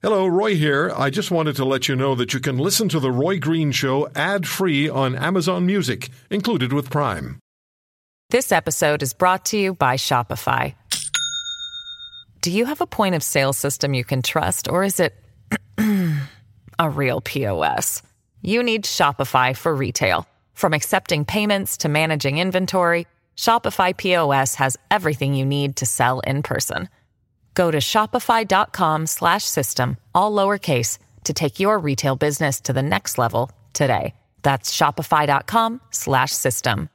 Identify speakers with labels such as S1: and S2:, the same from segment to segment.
S1: Hello, Roy here. I just wanted to let you know that you can listen to The Roy Green Show ad free on Amazon Music, included with Prime.
S2: This episode is brought to you by Shopify. Do you have a point of sale system you can trust, or is it a real POS? You need Shopify for retail. From accepting payments to managing inventory, Shopify POS has everything you need to sell in person. Go to shopify.com slash system, all lowercase, to take your retail business to the next level today. That's shopify.com slash system.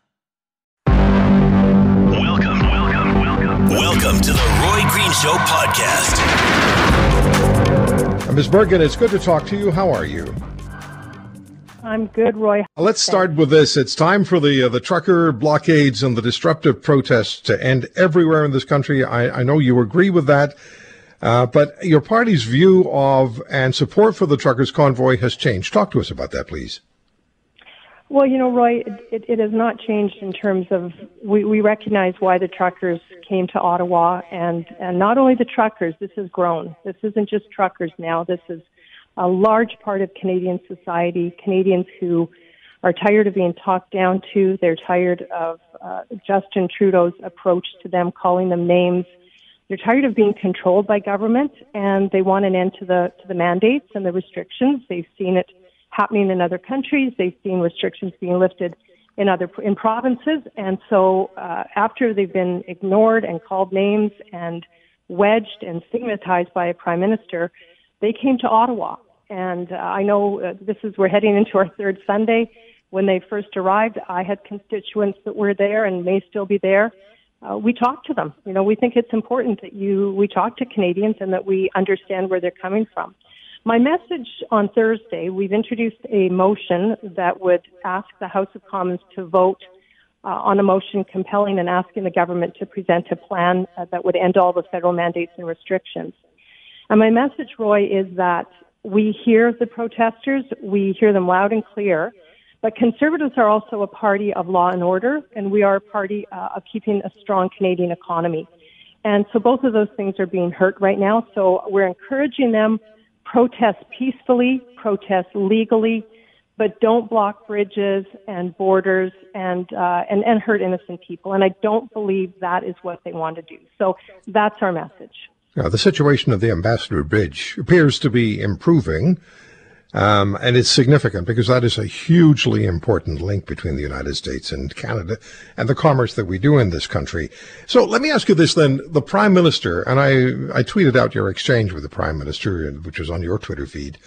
S3: Welcome, welcome, welcome. Welcome to the Roy Green Show podcast.
S1: Uh, Ms. Bergen, it's good to talk to you. How are you?
S4: I'm good, Roy.
S1: Let's start with this. It's time for the uh, the trucker blockades and the disruptive protests to end everywhere in this country. I, I know you agree with that. Uh, but your party's view of and support for the truckers' convoy has changed. Talk to us about that, please.
S4: Well, you know, Roy, it, it has not changed in terms of we, we recognize why the truckers came to Ottawa, and, and not only the truckers, this has grown. This isn't just truckers now. This is a large part of Canadian society, Canadians who are tired of being talked down to. They're tired of uh, Justin Trudeau's approach to them, calling them names. They're tired of being controlled by government, and they want an end to the to the mandates and the restrictions. They've seen it happening in other countries. They've seen restrictions being lifted in other in provinces, and so uh, after they've been ignored and called names and wedged and stigmatized by a prime minister, they came to Ottawa. And uh, I know uh, this is, we're heading into our third Sunday. When they first arrived, I had constituents that were there and may still be there. Uh, we talked to them. You know, we think it's important that you, we talk to Canadians and that we understand where they're coming from. My message on Thursday, we've introduced a motion that would ask the House of Commons to vote uh, on a motion compelling and asking the government to present a plan uh, that would end all the federal mandates and restrictions. And my message, Roy, is that we hear the protesters, we hear them loud and clear, but conservatives are also a party of law and order, and we are a party uh, of keeping a strong Canadian economy. And so both of those things are being hurt right now. So we're encouraging them protest peacefully, protest legally, but don't block bridges and borders and, uh, and and hurt innocent people. And I don't believe that is what they want to do. So that's our message.
S1: Now, the situation of the Ambassador Bridge appears to be improving, um, and it's significant because that is a hugely important link between the United States and Canada and the commerce that we do in this country. So let me ask you this then. The Prime Minister, and I, I tweeted out your exchange with the Prime Minister, which was on your Twitter feed,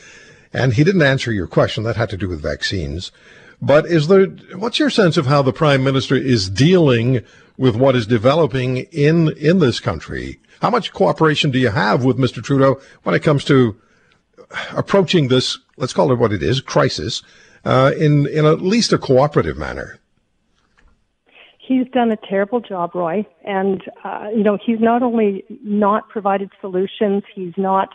S1: and he didn't answer your question. That had to do with vaccines. But is there, what's your sense of how the Prime Minister is dealing with what is developing in, in this country? How much cooperation do you have with Mr. Trudeau when it comes to approaching this, let's call it what it is, crisis, uh, in, in at least a cooperative manner?
S4: He's done a terrible job, Roy. And, uh, you know, he's not only not provided solutions, he's not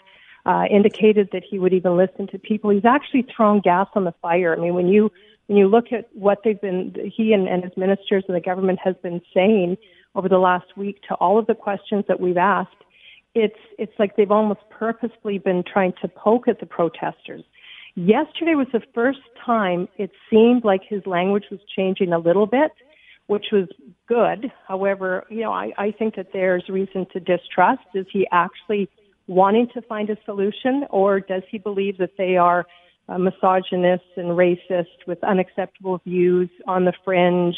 S4: uh, indicated that he would even listen to people. He's actually thrown gas on the fire. I mean, when you when you look at what they've been, he and, and his ministers and the government has been saying over the last week to all of the questions that we've asked, it's it's like they've almost purposely been trying to poke at the protesters. Yesterday was the first time it seemed like his language was changing a little bit, which was good. However, you know, I, I think that there's reason to distrust. Is he actually wanting to find a solution, or does he believe that they are uh, misogynist and racist with unacceptable views on the fringe?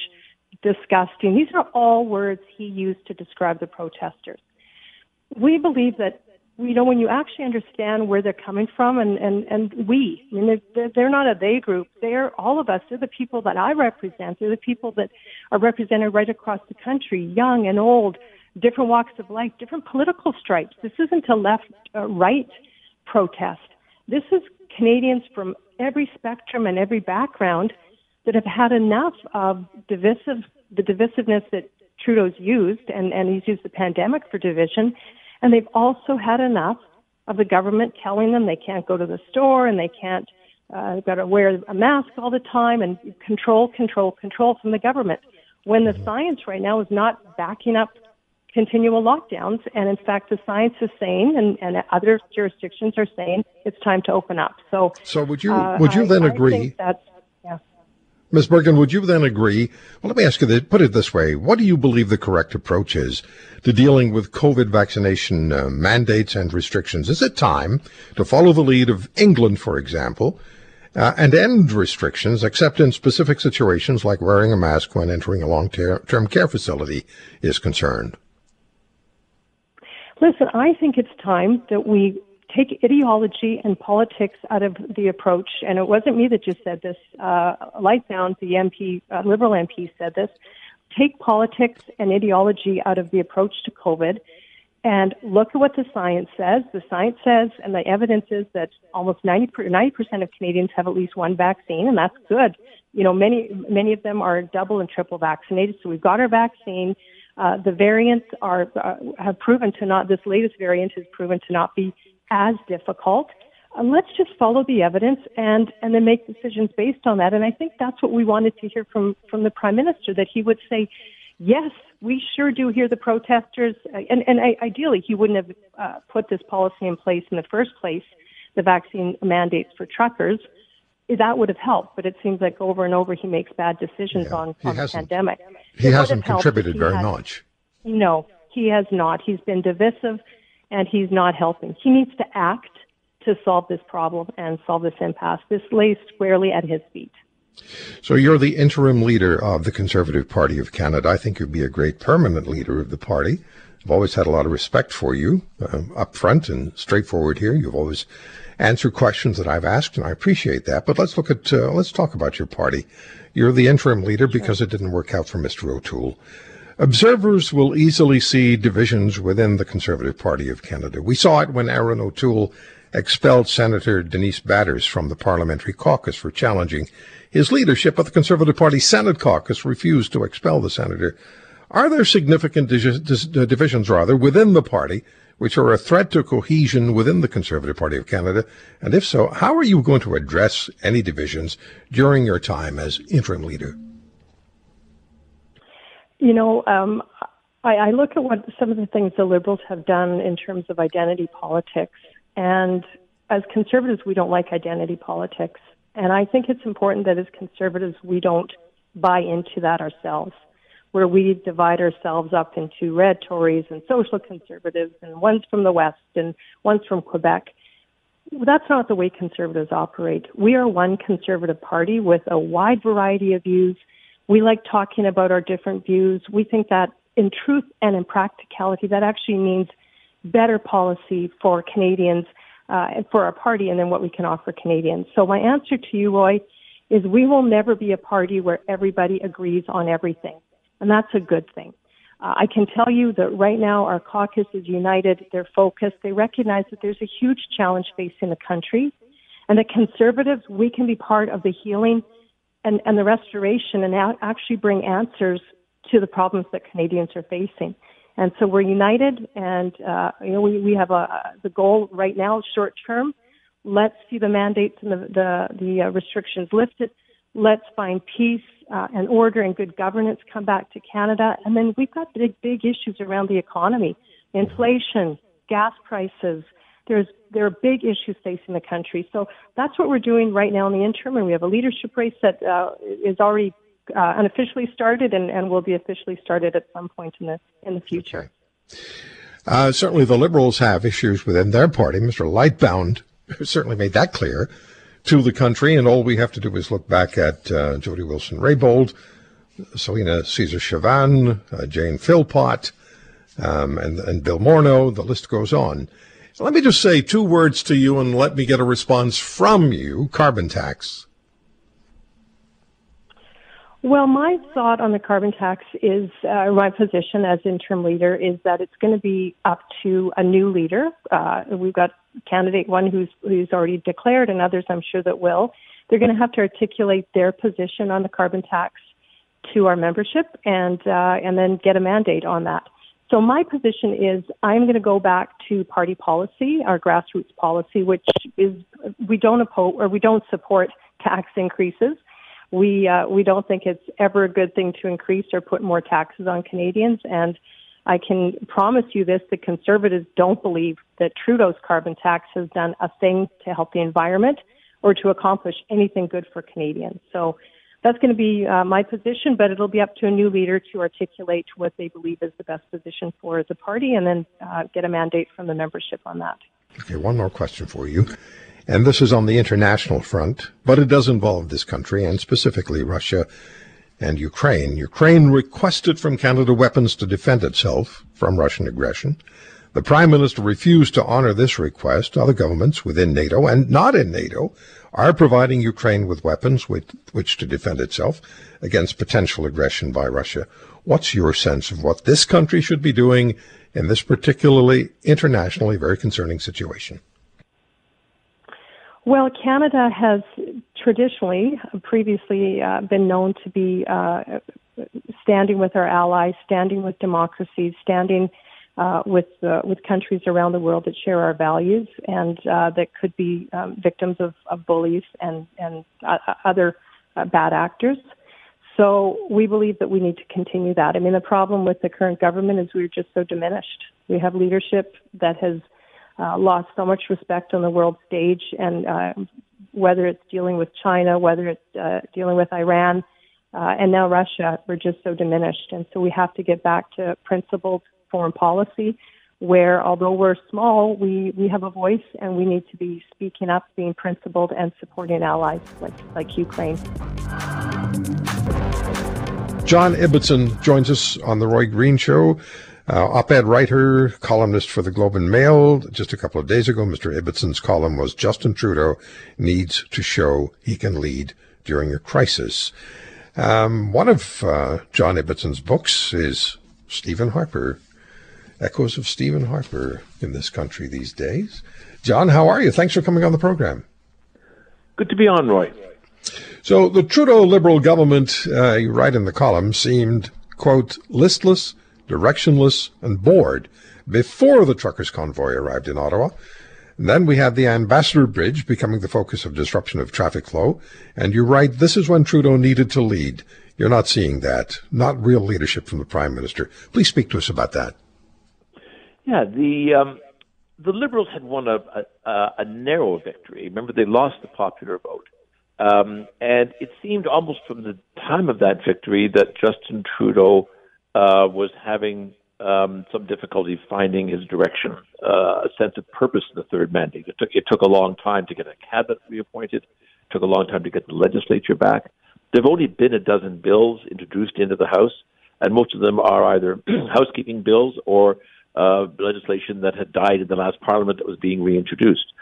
S4: Disgusting. These are all words he used to describe the protesters. We believe that, you know, when you actually understand where they're coming from, and, and, and we, I mean, they're, they're not a they group. They're all of us. They're the people that I represent. They're the people that are represented right across the country, young and old, different walks of life, different political stripes. This isn't a left uh, right protest. This is Canadians from every spectrum and every background that have had enough of divisive, the divisiveness that Trudeau's used, and, and he's used the pandemic for division, and they've also had enough of the government telling them they can't go to the store and they can't, uh, got to wear a mask all the time and control, control, control from the government. When the science right now is not backing up continual lockdowns. And in fact, the science is saying, and, and other jurisdictions are saying, it's time to open up. So,
S1: so would you uh, would you then
S4: I,
S1: agree?
S4: I yeah.
S1: Ms. Bergen, would you then agree? Well, let me ask you this, put it this way. What do you believe the correct approach is to dealing with COVID vaccination uh, mandates and restrictions? Is it time to follow the lead of England, for example, uh, and end restrictions except in specific situations like wearing a mask when entering a long-term care facility is concerned?
S4: Listen, I think it's time that we take ideology and politics out of the approach. And it wasn't me that just said this. Uh, Lightbound, the MP, uh, Liberal MP, said this. Take politics and ideology out of the approach to COVID and look at what the science says. The science says, and the evidence is that almost 90 percent of Canadians have at least one vaccine, and that's good. You know, many many of them are double and triple vaccinated, so we've got our vaccine. Uh, the variants are uh, have proven to not. This latest variant has proven to not be as difficult. Uh, let's just follow the evidence and and then make decisions based on that. And I think that's what we wanted to hear from from the prime minister that he would say, yes, we sure do hear the protesters, and, and ideally he wouldn't have uh, put this policy in place in the first place, the vaccine mandates for truckers. That would have helped, but it seems like over and over he makes bad decisions
S1: yeah,
S4: on, on the pandemic.
S1: He it hasn't contributed very
S4: has,
S1: much.
S4: No, he has not. He's been divisive, and he's not helping. He needs to act to solve this problem and solve this impasse. This lays squarely at his feet.
S1: So you're the interim leader of the Conservative Party of Canada. I think you'd be a great permanent leader of the party. I've always had a lot of respect for you, uh, up front and straightforward here. You've always answered questions that I've asked, and I appreciate that. But let's look at uh, let's talk about your party. You're the interim leader because it didn't work out for Mr. O'Toole. Observers will easily see divisions within the Conservative Party of Canada. We saw it when Erin O'Toole expelled Senator Denise Batters from the parliamentary caucus for challenging his leadership, but the Conservative Party Senate caucus refused to expel the senator. Are there significant uh, divisions, rather, within the party, which are a threat to cohesion within the Conservative Party of Canada? And if so, how are you going to address any divisions during your time as interim leader?
S4: You know, um, I, I look at what some of the things the Liberals have done in terms of identity politics, and as conservatives, we don't like identity politics. And I think it's important that as conservatives, we don't buy into that ourselves, where we divide ourselves up into red Tories and social conservatives, and one's from the West and one's from Quebec. That's not the way conservatives operate. We are one conservative party with a wide variety of views. We like talking about our different views. We think that in truth and in practicality, that actually means better policy for Canadians uh, for our party and then what we can offer Canadians. So my answer to you, Roy, is we will never be a party where everybody agrees on everything. And that's a good thing. Uh, I can tell you that right now our caucus is united. They're focused. They recognize that there's a huge challenge facing the country and that conservatives, we can be part of the healing and, and the restoration and actually bring answers to the problems that Canadians are facing. And so we're united, and uh, you know we, we have a the goal right now, short term. Let's see the mandates and the the, the uh, restrictions lifted. Let's find peace uh, and order and good governance come back to Canada, and then we've got big big issues around the economy, inflation, gas prices. There's there are big issues facing the country. So that's what we're doing right now in the interim, and we have a leadership race that uh, is already uh, unofficially started and, and will be officially started at some point in the in the future.
S1: Okay. Uh, certainly, the Liberals have issues within their party. Mr. Lightbound certainly made that clear to the country, and all we have to do is look back at uh, Jody Wilson-Raybould, Celina Caesar-Chavannes, uh, Jane Philpott, um, and, and Bill Morneau. The list goes on. Let me just say two words to you and let me get a response from you. Carbon tax.
S4: Well, my thought on the carbon tax is uh, my position as interim leader is that it's going to be up to a new leader. Uh, we've got candidate one who's who's already declared, and others I'm sure that will. They're going to have to articulate their position on the carbon tax to our membership, and uh, and then get a mandate on that. So my position is I'm going to go back to party policy, our grassroots policy, which is we don't oppose or we don't support tax increases we uh, we don't think it's ever a good thing to increase or put more taxes on Canadians. And I can promise you this, the conservatives don't believe that Trudeau's carbon tax has done a thing to help the environment or to accomplish anything good for Canadians. So that's going to be uh, my position, but it'll be up to a new leader to articulate what they believe is the best position for the party and then uh, get a mandate from the membership on that.
S1: Okay, one more question for you. And this is on the international front, but it does involve this country and specifically Russia and Ukraine. Ukraine requested from Canada weapons to defend itself from Russian aggression. The Prime Minister refused to honor this request. Other governments within NATO and not in NATO are providing Ukraine with weapons with which to defend itself against potential aggression by Russia. What's your sense of what this country should be doing in this particularly internationally very concerning situation?
S4: Well, Canada has traditionally, previously, uh, been known to be uh, standing with our allies, standing with democracies, standing uh, with uh, with countries around the world that share our values and uh, that could be um, victims of, of bullies and and uh, other bad actors. So we believe that we need to continue that. I mean, the problem with the current government is we're just so diminished. We have leadership that has uh, lost so much respect on the world stage, and uh, whether it's dealing with China, whether it's uh, dealing with Iran, uh, and now Russia, we're just so diminished. And so we have to get back to principled foreign policy where although we're small, we, we have a voice and we need to be speaking up, being principled, and supporting allies like, like Ukraine.
S1: John Ibbotson joins us on The Roy Green Show. Uh, op-ed writer, columnist for the Globe and Mail. Just a couple of days ago, Mr. Ibbotson's column was Justin Trudeau needs to show he can lead during a crisis. Um, one of uh, John Ibbotson's books is Stephen Harper, Echoes of Stephen Harper in this country these days. John, how are you? Thanks for coming on the program.
S5: Good to be on, Roy.
S1: So the Trudeau Liberal government, uh, you write in the column, seemed, quote, listless directionless, and bored before the truckers' convoy arrived in Ottawa. And then we had the Ambassador Bridge becoming the focus of disruption of traffic flow. And you write, this is when Trudeau needed to lead. You're not seeing that, not real leadership from the Prime Minister. Please speak to us about that.
S5: Yeah, the um, the Liberals had won a, a, a narrow victory. Remember, they lost the popular vote. Um, and it seemed almost from the time of that victory that Justin Trudeau uh, was having um, some difficulty finding his direction, uh, a sense of purpose in the third mandate. It took it took a long time to get a cabinet reappointed. It took a long time to get the legislature back. There've only been a dozen bills introduced into the House, and most of them are either housekeeping bills or uh, legislation that had died in the last Parliament that was being reintroduced.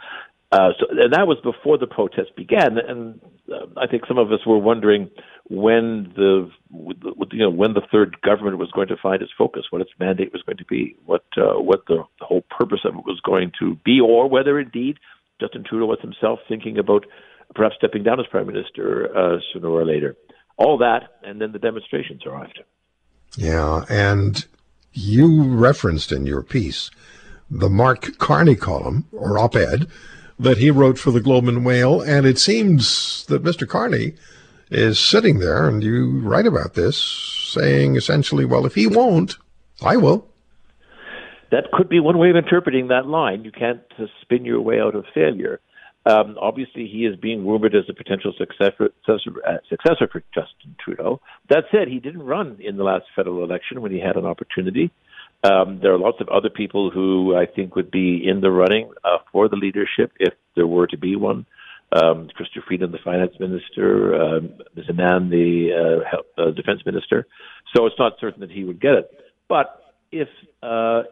S5: Uh, so, and that was before the protests began, and uh, I think some of us were wondering when the you know when the third government was going to find its focus, what its mandate was going to be, what uh, what the, whole purpose of it was going to be, or whether indeed Justin Trudeau was himself thinking about perhaps stepping down as prime minister uh, sooner or later. All that, and then the demonstrations arrived.
S1: Yeah, and you referenced in your piece the Mark Carney column or op-ed that he wrote for the Globe and Mail, and it seems that Mr. Carney is sitting there, and you write about this, saying essentially, well, if he won't, I will.
S5: That could be one way of interpreting that line. You can't spin your way out of failure. Um, obviously, he is being rumored as a potential successor, successor, uh, successor for Justin Trudeau. That said, he didn't run in the last federal election when he had an opportunity. Um, there are lots of other people who I think would be in the running uh, for the leadership if there were to be one um, Chrystia Freeland, the finance minister, um, Ms. The uh, health, uh, defense minister. So it's not certain that he would get it. But if uh,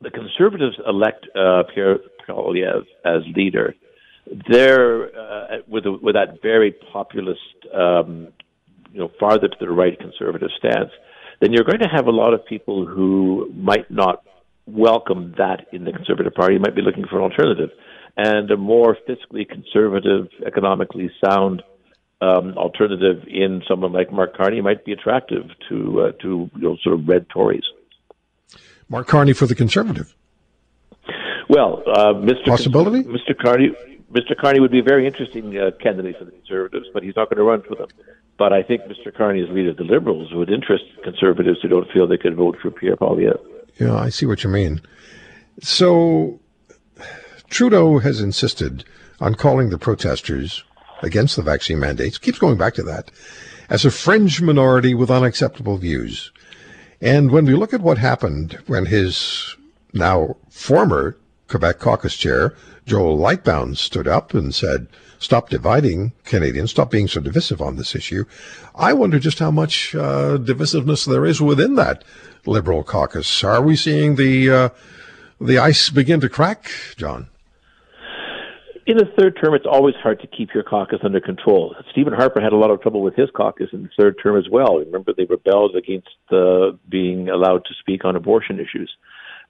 S5: the Conservatives elect uh, Pierre As leader, they're uh, with a, with that very populist, um, you know, farther to the right conservative stance. Then you're going to have a lot of people who might not welcome that in the Conservative Party. You Might be looking for an alternative and a more fiscally conservative, economically sound um, alternative in someone like Mark Carney might be attractive to uh, to you know, sort of red Tories.
S1: Mark Carney for the Conservative.
S5: Well, uh, Mr.
S1: Possibility,
S5: Mr. Carney. Mr. Carney would be a very interesting uh, candidate for the Conservatives, but he's not going to run for them. But I think Mr. Carney is leader of the Liberals would interest Conservatives who don't feel they could vote for Pierre Poilievre.
S1: Yeah, I see what you mean. So Trudeau has insisted on calling the protesters against the vaccine mandates, keeps going back to that, as a fringe minority with unacceptable views. And when we look at what happened when his now former Quebec caucus chair, Joel Lightbound, stood up and said, stop dividing Canadians, stop being so divisive on this issue. I wonder just how much uh, divisiveness there is within that Liberal caucus. Are we seeing the uh, the ice begin to crack, John?
S5: in the third term, it's always hard to keep your caucus under control. Stephen Harper had a lot of trouble with his caucus in the third term as well. Remember, they rebelled against uh, being allowed to speak on abortion issues.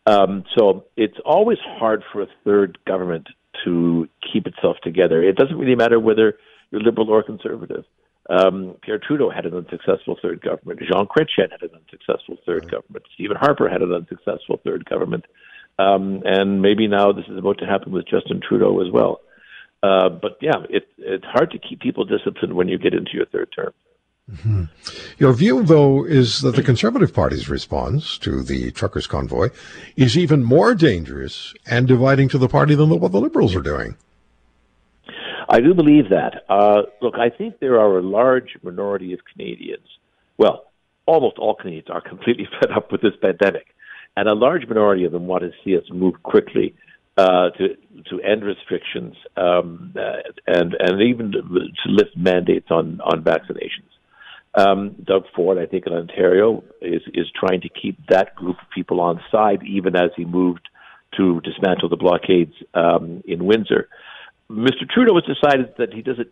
S5: Um, so it's always hard for a third government to keep itself together. It doesn't really matter whether you're liberal or conservative. Um, Pierre Trudeau had an unsuccessful third government. Jean Chrétien had an unsuccessful third right. government. Stephen Harper had an unsuccessful third government. Um, and maybe now this is about to happen with Justin Trudeau as well. Uh, but yeah, it, it's hard to keep people disciplined when you get into your third term.
S1: Mm-hmm. Your view, though, is that the Conservative Party's response to the truckers' convoy is even more dangerous and dividing to the party than what the Liberals are doing.
S5: I do believe that. Uh, look, I think there are a large minority of Canadians. Well, almost all Canadians are completely fed up with this pandemic, and a large minority of them want to see us move quickly uh, to to end restrictions um, uh, and and even to, to lift mandates on on vaccinations. Um, Doug Ford, I think in Ontario, is is trying to keep that group of people on side, even as he moved to dismantle the blockades um, in Windsor. Mr. Trudeau has decided that he doesn't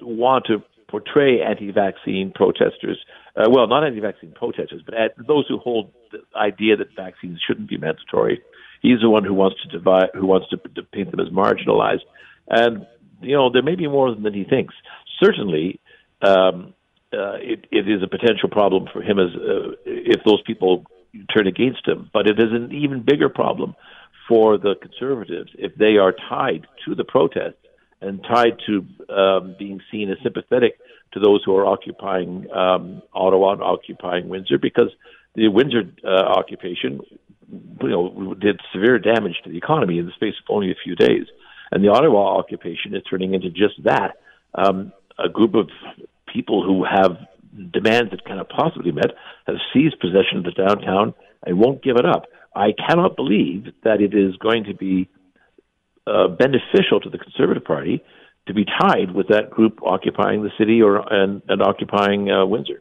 S5: want to portray anti-vaccine protesters. Uh, well, not anti-vaccine protesters, but those who hold the idea that vaccines shouldn't be mandatory He's the one who wants to divide, who wants to, to paint them as marginalized. And you know, there may be more than he thinks. Certainly, um, uh, it, it is a potential problem for him as uh, if those people turn against him. But it is an even bigger problem for the conservatives if they are tied to the protest and tied to um, being seen as sympathetic to those who are occupying um, Ottawa and occupying Windsor, because the Windsor uh, occupation you know, did severe damage to the economy in the space of only a few days. And the Ottawa occupation is turning into just that um, a group of people who have demands that cannot possibly be met have seized possession of the downtown and won't give it up. I cannot believe that it is going to be uh, beneficial to the Conservative Party to be tied with that group occupying the city or and, and occupying uh, Windsor.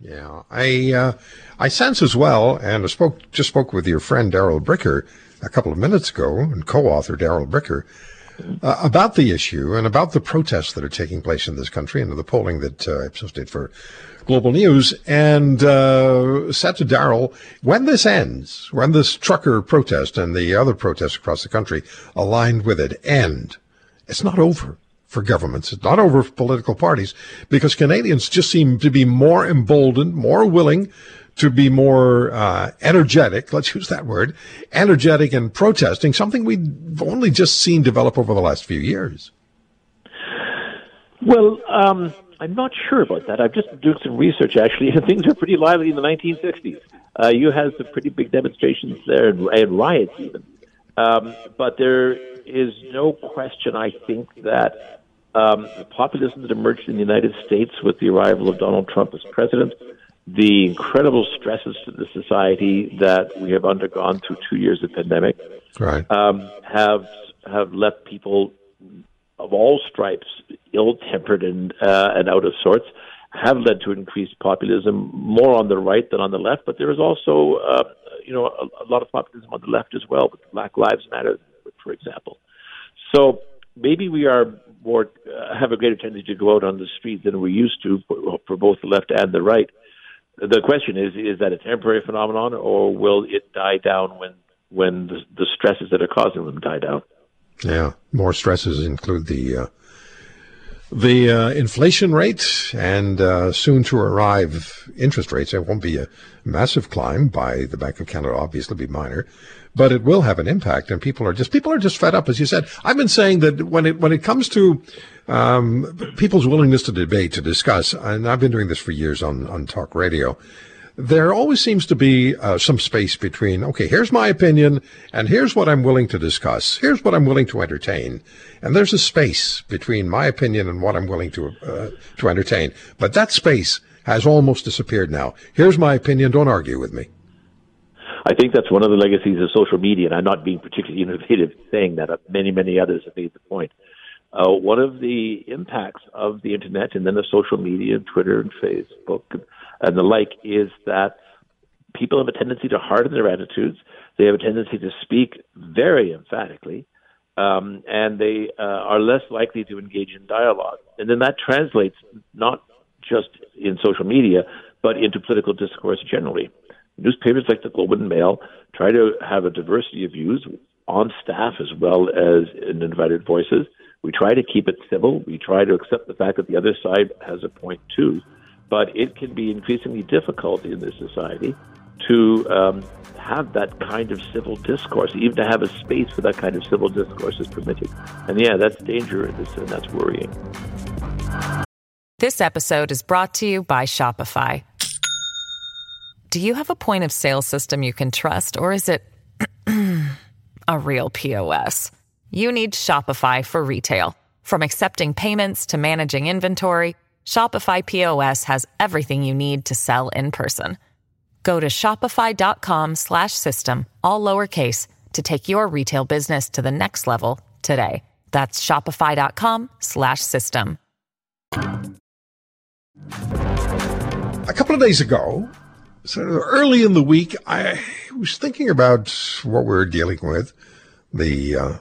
S1: Yeah, I uh, I sense as well, and I spoke just spoke with your friend Darrell Bricker a couple of minutes ago, and co-author Darrell Bricker uh, about the issue and about the protests that are taking place in this country and the polling that uh, Ipsos did for Global News, and uh, said to Darrell, when this ends, when this trucker protest and the other protests across the country aligned with it end, it's not over for governments. It's not over for political parties because Canadians just seem to be more emboldened, more willing to be more uh, energetic. Let's use that word, energetic and protesting. Something we've only just seen develop over the last few years.
S5: Well, um, I'm not sure about that. I've just doing some research actually, and things were pretty lively in the 1960s. Uh, you had some pretty big demonstrations there and, and riots even. Um, but there is no question, I think, that um, populism that emerged in the United States with the arrival of Donald Trump as president, the incredible stresses to the society that we have undergone through two years of pandemic,
S1: right.
S5: um, have have left people of all stripes ill-tempered and uh, and out of sorts. Have led to increased populism more on the right than on the left, but there is also, uh, you know, a, a lot of populism on the left as well, with Black Lives Matter, for example. So maybe we are more uh, have a greater tendency to go out on the street than we used to for, for both the left and the right. The question is: is that a temporary phenomenon, or will it die down when when the, the stresses that are causing them die down?
S1: Yeah, more stresses include the uh, the uh, inflation rate and uh, soon to arrive interest rates. It won't be a massive climb by the Bank of Canada, obviously be minor, but it will have an impact. And people are just people are just fed up, as you said. I've been saying that when it when it comes to um, people's willingness to debate, to discuss, and I've been doing this for years on on talk radio there always seems to be uh, some space between, okay, here's my opinion, and here's what I'm willing to discuss. Here's what I'm willing to entertain. And there's a space between my opinion and what I'm willing to, uh, to entertain. But that space has almost disappeared now. Here's my opinion, don't argue with me.
S5: I think that's one of the legacies of social media, and I'm not being particularly innovative saying that. Many, many others have made the point. Uh, one of the impacts of the internet and then of social media, and Twitter and Facebook, and the like is that people have a tendency to harden their attitudes. They have a tendency to speak very emphatically, um, and they uh, are less likely to engage in dialogue. And then that translates not just in social media, but into political discourse generally. Newspapers like the Globe and Mail try to have a diversity of views on staff as well as in invited voices. We try to keep it civil. We try to accept the fact that the other side has a point too but it can be increasingly difficult in this society to um, have that kind of civil discourse, even to have a space for that kind of civil discourse is permitted. And yeah, that's dangerous and that's worrying.
S2: This episode is brought to you by Shopify. Do you have a point of sale system you can trust, or is it a real POS? You need Shopify for retail. From accepting payments to managing inventory, Shopify POS has everything you need to sell in person. Go to shopify.com/system all lowercase to take your retail business to the next level today. That's shopify.com/system.
S1: A couple of days ago, of early in the week, I was thinking about what we're dealing with, the uh,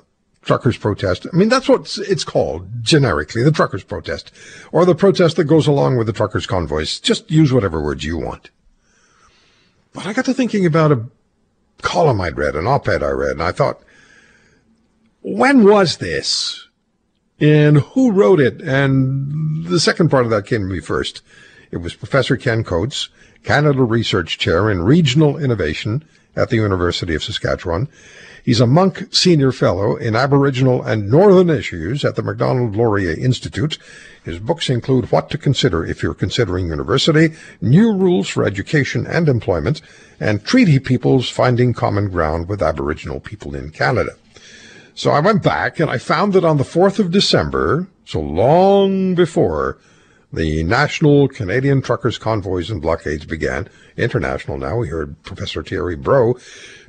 S1: truckers protest. I mean, that's what it's called generically, the truckers protest, or the protest that goes along with the truckers convoys. Just use whatever words you want. But I got to thinking about a column I'd read, an op-ed I read, and I thought, when was this? And who wrote it? And the second part of that came to me first. It was Professor Ken Coates, Canada Research Chair in Regional Innovation at the University of Saskatchewan. He's a Munk Senior Fellow in Aboriginal and Northern Issues at the Macdonald Laurier Institute. His books include What to Consider If You're Considering University, New Rules for Education and Employment, and Treaty Peoples Finding Common Ground with Aboriginal People in Canada. So I went back and I found that on the 4th of December, so long before the National Canadian Truckers Convoys and Blockades began, international now, we heard Professor Thierry Brault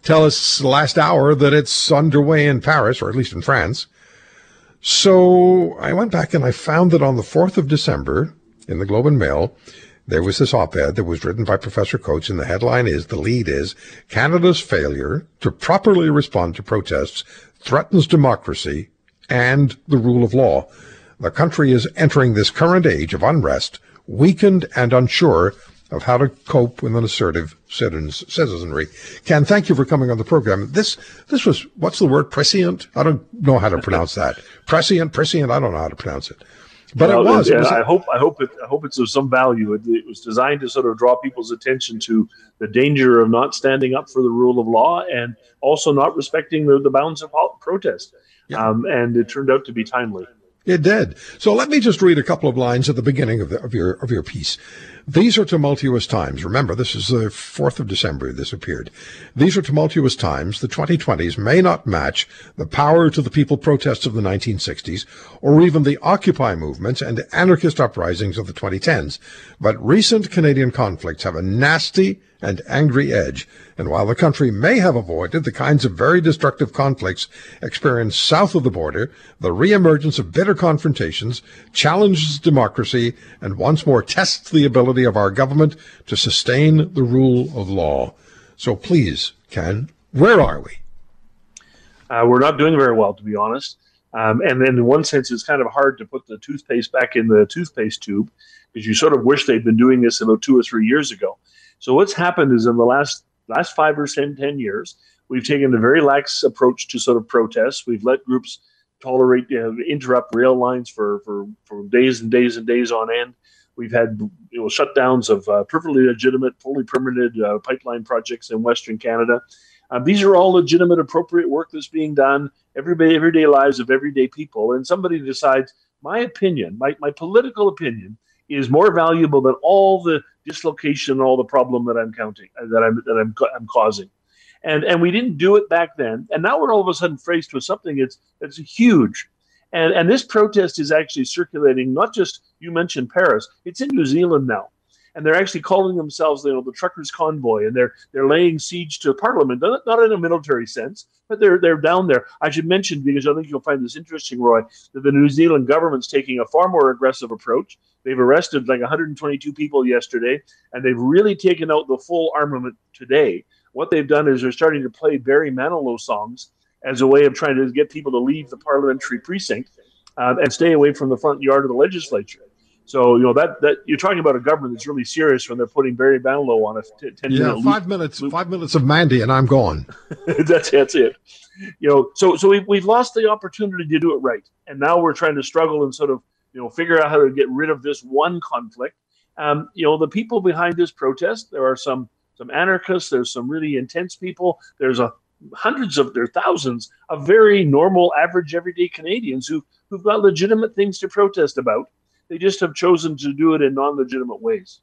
S1: tell us last hour that it's underway in Paris, or at least in France. So I went back and I found that on the 4th of December in the Globe and Mail, there was this op-ed that was written by Professor Coates, and the headline is, the lead is, Canada's failure to properly respond to protests threatens democracy and the rule of law. The country is entering this current age of unrest, weakened and unsure of how to cope with an assertive citizenry. Ken, thank you for coming on the program. This this was what's the word prescient? I don't know how to pronounce that. Prescient, prescient. I don't know how to pronounce it. But well, it, was, it was.
S6: I hope. I hope it. I hope it's of some value. It, it, was designed to sort of draw people's attention to the danger of not standing up for the rule of law and also not respecting the, the bounds of protest. Yeah. Um, and it turned out to be timely.
S1: It did. So let me just read a couple of lines at the beginning of, the, of your of your piece. These are tumultuous times. Remember, this is the 4th of December this appeared. These are tumultuous times. The 2020s may not match the power to the people protests of the 1960s or even the Occupy movements and anarchist uprisings of the 2010s. But recent Canadian conflicts have a nasty and angry edge. And while the country may have avoided the kinds of very destructive conflicts experienced south of the border, the reemergence of bitter confrontations challenges democracy and once more tests the ability of our government to sustain the rule of law. So please, Ken, where are we?
S6: Uh, we're not doing very well, to be honest. Um, and then, in one sense, it's kind of hard to put the toothpaste back in the toothpaste tube because you sort of wish they'd been doing this about two or three years ago. So what's happened is in the last last five or ten, 10 years, we've taken a very lax approach to sort of protests. We've let groups tolerate, you know, interrupt rail lines for, for, for days and days and days on end. We've had you know, shutdowns of uh, perfectly legitimate, fully permitted uh, pipeline projects in Western Canada. Uh, these are all legitimate, appropriate work that's being done every everyday lives of everyday people. And somebody decides, my opinion, my, my political opinion, is more valuable than all the dislocation, and all the problem that I'm counting, uh, that I'm that I'm, I'm causing. And and we didn't do it back then. And now we're all of a sudden faced with something that's that's huge. And and this protest is actually circulating. Not just you mentioned Paris; it's in New Zealand now, and they're actually calling themselves you know the truckers convoy, and they're they're laying siege to Parliament. Not, in a military sense, but they're they're down there. I should mention because I think you'll find this interesting, Roy, that the New Zealand government's taking a far more aggressive approach. They've arrested like 122 people yesterday, and they've really taken out the full armament today. What they've done is they're starting to play Barry Manilow songs as a way of trying to get people to leave the parliamentary precinct uh, and stay away from the front yard of the legislature. So you know that that you're talking about a government that's really serious when they're putting Barry Manilow on a t- ten
S1: yeah,
S6: minute
S1: five loop. minutes, loop. five minutes of Mandy, and I'm gone.
S6: that's that's it. You know, so so we we've lost the opportunity to do it right, and now we're trying to struggle and sort of you know figure out how to get rid of this one conflict. Um, you know, the people behind this protest, there are some some anarchists, there's some really intense people, there's a hundreds of their thousands of very normal, average, everyday Canadians who who've got legitimate things to protest about. They just have chosen to do it in non-legitimate ways.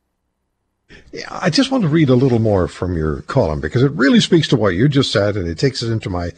S1: Yeah, I just want to read a little more from your column because it really speaks to what you just said and it takes us into my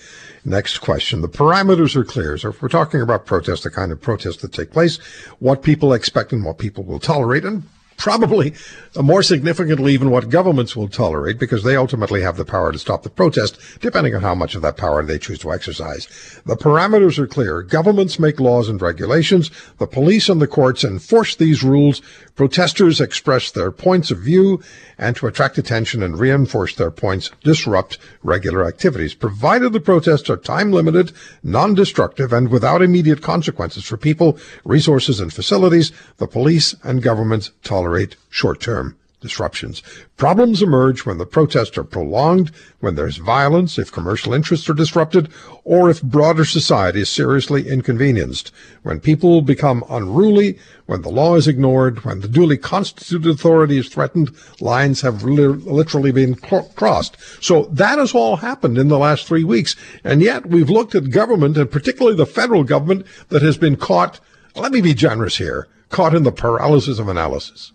S1: next question. The parameters are clear. So if we're talking about protest, the kind of protests that take place, what people expect and what people will tolerate, and probably more significantly even what governments will tolerate because they ultimately have the power to stop the protest depending on how much of that power they choose to exercise. The parameters are clear. Governments make laws and regulations. The police and the courts enforce these rules. Protesters express their points of view and to attract attention and reinforce their points, disrupt regular activities, provided the protests are time limited, non-destructive, and without immediate consequences for people, resources, and facilities. The police and governments tolerate short-term disruptions. Problems emerge when the protests are prolonged, when there's violence, if commercial interests are disrupted, or if broader society is seriously inconvenienced, when people become unruly, when the law is ignored, when the duly constituted authority is threatened, lines have li- literally been crossed. So that has all happened in the last three weeks. And yet we've looked at government, and particularly the federal government, that has been caught, let me be generous here, caught in the paralysis of analysis.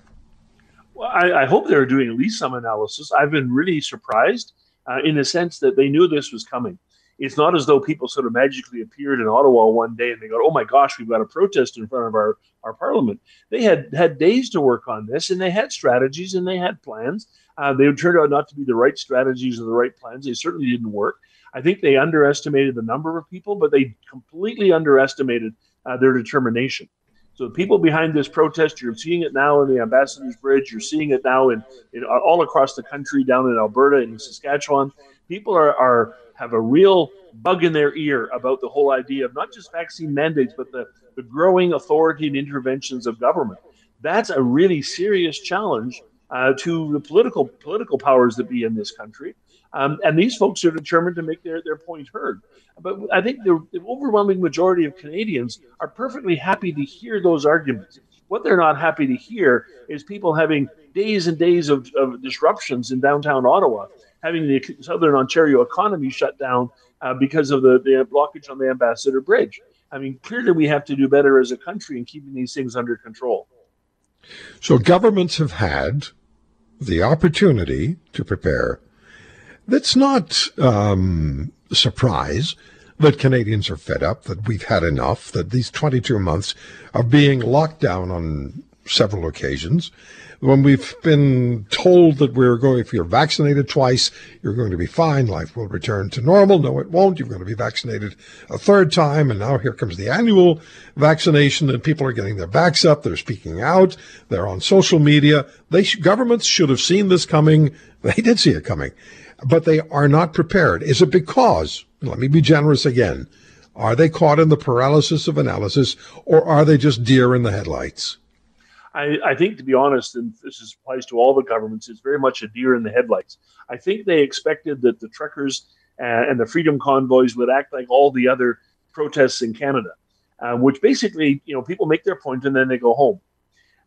S6: I, I, hope they're doing at least some analysis. I've been really surprised uh, in the sense that they knew this was coming. It's not as though people sort of magically appeared in Ottawa one day and they go, "Oh my gosh, we've got a protest in front of our our parliament." They had had days to work on this, and they had strategies and they had plans. Uh, they turned out not to be the right strategies or the right plans. They certainly didn't work. I think they underestimated the number of people, but they completely underestimated uh, their determination. So the people behind this protest, you're seeing it now in the Ambassador's Bridge. You're seeing it now in, in all across the country, down in Alberta and Saskatchewan. People are, are have a real bug in their ear about the whole idea of not just vaccine mandates, but the, the growing authority and interventions of government. That's a really serious challenge uh, to the political political powers that be in this country. Um, and these folks are determined to make their, their point heard. But I think the, the, overwhelming majority of Canadians are perfectly happy to hear those arguments. What they're not happy to hear is people having days and days of, of disruptions in downtown Ottawa, having the Southern Ontario economy shut down uh, because of the, the blockage on the Ambassador Bridge. I mean, clearly we have to do better as a country in keeping these things under control.
S1: So governments have had the opportunity to prepare. That's not um, surprise that Canadians are fed up, that we've had enough, that these 22 months of being locked down on several occasions, when we've been told that we're going, if you're vaccinated twice, you're going to be fine, life will return to normal. No, it won't. You're going to be vaccinated a third time. And now here comes the annual vaccination and people are getting their backs up. They're speaking out. They're on social media. They, governments should have seen this coming. They did see it coming but they are not prepared. Is it because, let me be generous again, are they caught in the paralysis of analysis or are they just deer in the headlights?
S6: I, I, think, to be honest, and this applies to all the governments, it's very much a deer in the headlights. I think they expected that the truckers uh, and the freedom convoys would act like all the other protests in Canada, uh, which basically, you know, people make their point and then they go home.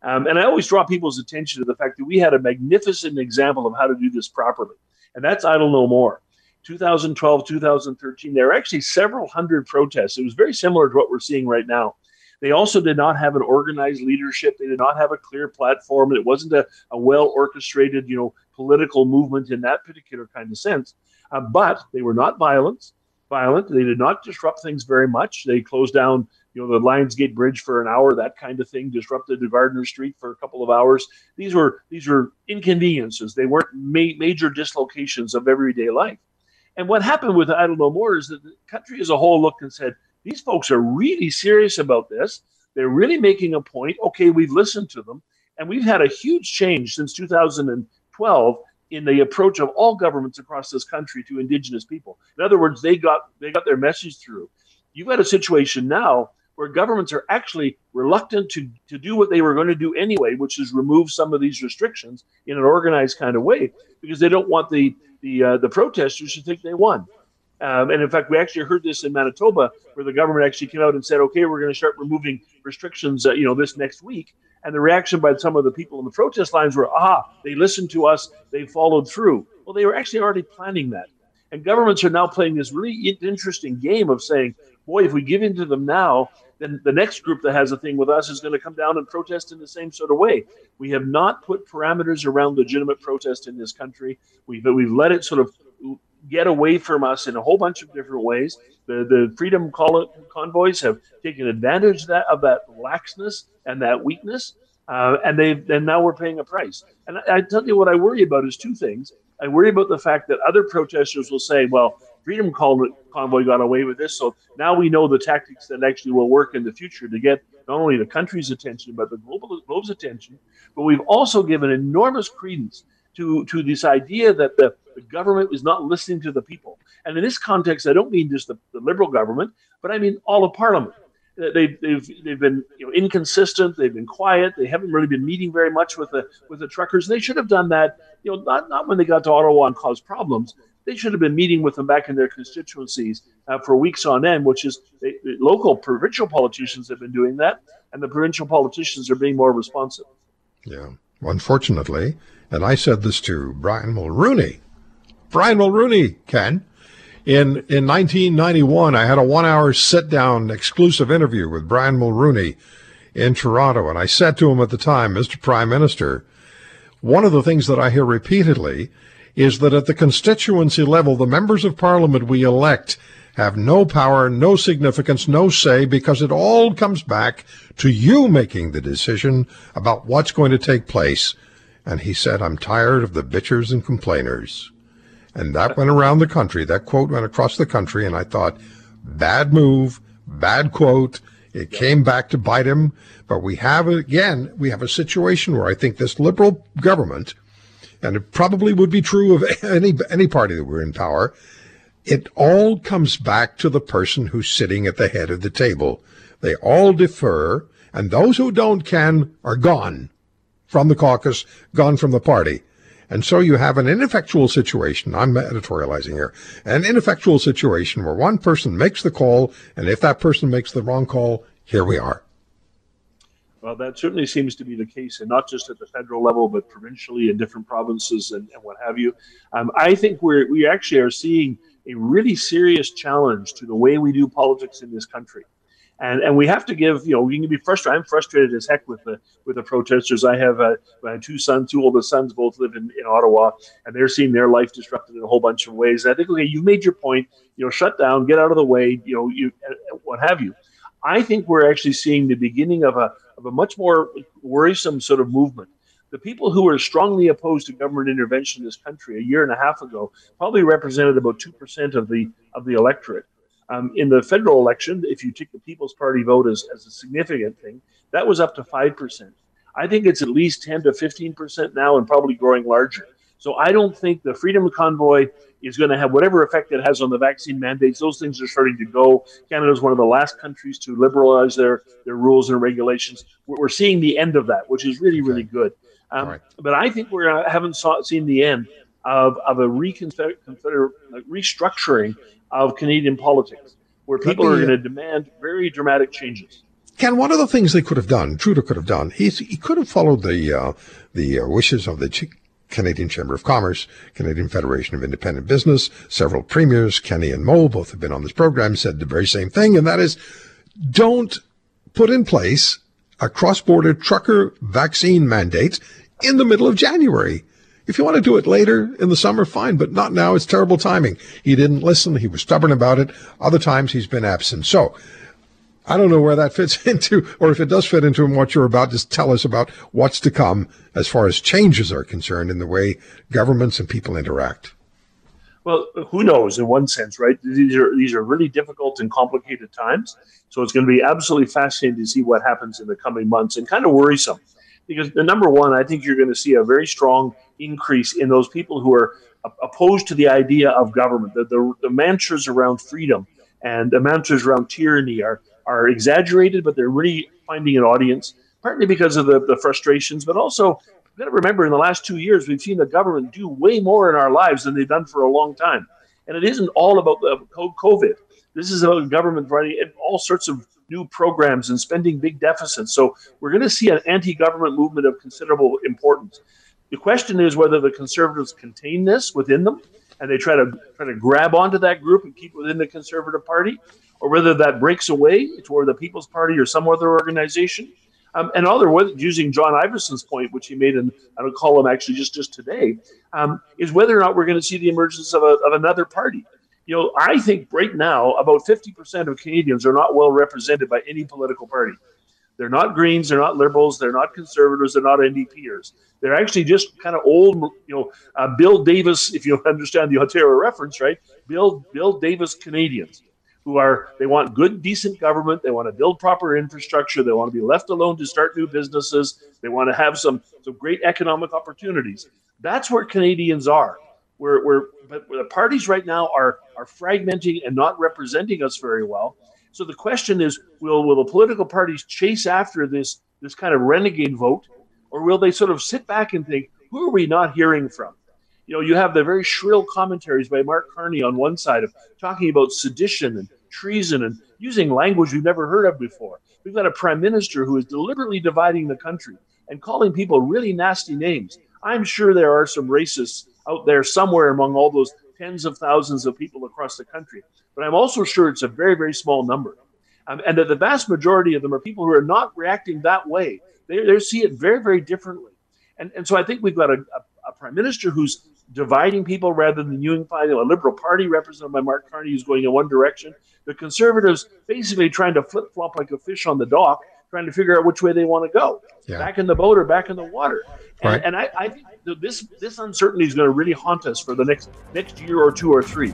S6: Um, and I always draw people's attention to the fact that we had a magnificent example of how to do this properly, and that's Idle No More. 2012, 2013, there were actually several hundred protests. It was very similar to what we're seeing right now. They also did not have an organized leadership. They did not have a clear platform. It wasn't a, a well orchestrated, you know, political movement in that particular kind of sense. Uh, but they were not violent. Violent. They did not disrupt things very much. They closed down, you know, the Lions Gate Bridge for an hour, that kind of thing. Disrupted the Gardiner Street for a couple of hours. These were these were inconveniences. They weren't ma- major dislocations of everyday life. And what happened with Idle No More is that the country as a whole looked and said, these folks are really serious about this. They're really making a point. Okay, we've listened to them. And we've had a huge change since 2012 in the approach of all governments across this country to indigenous people. In other words, they got they got their message through. You've got a situation now where governments are actually reluctant to, to do what they were going to do anyway, which is remove some of these restrictions in an organized kind of way, because they don't want the the uh, the protesters to think they won. Um, and in fact, we actually heard this in Manitoba, where the government actually came out and said, "Okay, we're going to start removing restrictions, uh, you know, this next week." And the reaction by some of the people in the protest lines were, "Ah, they listened to us, they followed through." Well, they were actually already planning that, and governments are now playing this really interesting game of saying, "Boy, if we give in to them now, then the next group that has a thing with us is going to come down and protest in the same sort of way." We have not put parameters around legitimate protest in this country. We've we've let it sort of get away from us in a whole bunch of different ways. The the freedom convoys have taken advantage of that of that laxness and that weakness, uh, and they and now we're paying a price. And I, I, tell you what I worry about is two things. I worry about the fact that other protesters will say, "Well, freedom convoy got away with this, so now we know the tactics that actually will work in the future to get." Not only the country's attention, but the global globe's attention, but we've also given enormous credence to, to this idea that the the government is not listening to the people. And in this context, I don't mean just the, the liberal government, but I mean all of Parliament. Uh, they've, they've, they've been you know, inconsistent. They've been quiet. They haven't really been meeting very much with the with the truckers. They should have done that. You know, not not when they got to Ottawa and caused problems. They should have been meeting with them back in their constituencies uh, for weeks on end. Which is they, the local provincial politicians have been doing that, and the provincial politicians are being more responsive.
S1: Yeah, unfortunately, and I said this to Brian Mulroney Brian Mulroney, Ken. In, in 1991, I had a one hour sit down exclusive interview with Brian Mulroney in Toronto. And I said to him at the time, Mr. Prime Minister, one of the things that I hear repeatedly is that at the constituency level, the members of parliament we elect have no power, no significance, no say, because it all comes back to you making the decision about what's going to take place. And he said, I'm tired of the bitchers and complainers. And that went around the country. That quote went across the country. And I thought, bad move, bad quote. It came back to bite him. But we have, again, we have a situation where I think this liberal government, and it probably would be true of any, any party that were in power, it all comes back to the person who's sitting at the head of the table. They all defer, and those who don't can are gone from the caucus, gone from the party. And so you have an ineffectual situation. I'm editorializing here. An ineffectual situation where one person makes the call, and if that person makes the wrong call, here we are.
S6: Well, that certainly seems to be the case, and not just at the federal level, but provincially in different provinces and, and what have you. Um, I think we're we actually are seeing a really serious challenge to the way we do politics in this country and and we have to give you know we can be frustrated. I'm frustrated as heck with the with the protesters. I have uh, my two sons, two oldest sons, both live in, in Ottawa, and they're seeing their life disrupted in a whole bunch of ways. And I think okay, you've made your point. You know, shut down, get out of the way. You know, you uh, what have you. I think we're actually seeing the beginning of a of a much more worrisome sort of movement. The people who were strongly opposed to government intervention in this country a year and a half ago probably represented about two percent of the of the electorate um, in the federal election, if you take the People's Party vote as, as a significant thing, that was up to 5%. I think it's at least 10 to 15% now and probably growing larger. So I don't think the Freedom Convoy is going to have whatever effect it has on the vaccine mandates. Those things are starting to go. Canada is one of the last countries to liberalize their, their rules and regulations. We're seeing the end of that, which is really, really good. Um, right. But I think we haven't saw, seen the end of, of a reconfeder- restructuring of Canadian politics. where people are going to demand very dramatic changes.
S1: Ken, one of the things they could have done, Trudeau could have done, he's, he could have followed the uh, the uh, wishes of the Canadian Chamber of Commerce, Canadian Federation of Independent Business, several premiers, Kenney and Moe, both have been on this program, said the very same thing, and that is, don't put in place a cross-border trucker vaccine mandate in the middle of January. If you want to do it later in the summer, fine, but not now. It's terrible timing. He didn't listen. He was stubborn about it. Other times he's been absent. So I don't know where that fits into, or if it does fit into what you're about, just tell us about what's to come as far as changes are concerned in the way governments and people interact.
S6: Well, who knows in one sense, right? These are these are really difficult and complicated times. So it's going to be absolutely fascinating to see what happens in the coming months and kind of worrisome. Because the number one, I think you're going to see a very strong increase in those people who are opposed to the idea of government. The, the, the mantras around freedom and the mantras around tyranny are are exaggerated, but they're really finding an audience, partly because of the, the frustrations, but also you've got to remember in the last two years, we've seen the government do way more in our lives than they've done for a long time. And it isn't all about the COVID. This is about government running all sorts of new programs and spending big deficits. So we're going to see an anti-government movement of considerable importance. The question is whether the conservatives contain this within them and they try to try to grab onto that group and keep within the conservative party, or whether that breaks away toward the People's Party or some other organization. Um, and other, using John Ibbitson's point, which he made in a column actually just just today, um, is whether or not we're going to see the emergence of, a, of another party. You know, I think right now about 50% of Canadians are not well represented by any political party. They're not Greens, they're not Liberals, they're not Conservatives, they're not NDPers. They're actually just kind of old, you know, uh, Bill Davis, if you understand the Ontario reference, right? Bill Bill Davis Canadians who are they want good decent government they want to build proper infrastructure they want to be left alone to start new businesses they want to have some some great economic opportunities that's where canadians are where, where but the parties right now are are fragmenting and not representing us very well so the question is will will the political parties chase after this this kind of renegade vote or will they sort of sit back and think who are we not hearing from you know, you have the very shrill commentaries by Mark Carney on one side of talking about sedition and treason and using language we've never heard of before. We've got a prime minister who is deliberately dividing the country and calling people really nasty names. I'm sure there are some racists out there somewhere among all those tens of thousands of people across the country, but I'm also sure it's a very, very small number. Um, and that the vast majority of them are people who are not reacting that way. They, they see it very, very differently. And, and so I think we've got a, a, a prime minister who's dividing people rather than unifying a liberal party represented by Mark Carney who's going in one direction. The conservatives basically trying to flip flop like a fish on the dock, trying to figure out which way they want to go, yeah. back in the boat or back in the water. And, right. and I, I think this this uncertainty is going to really haunt us for the next next year or two or three.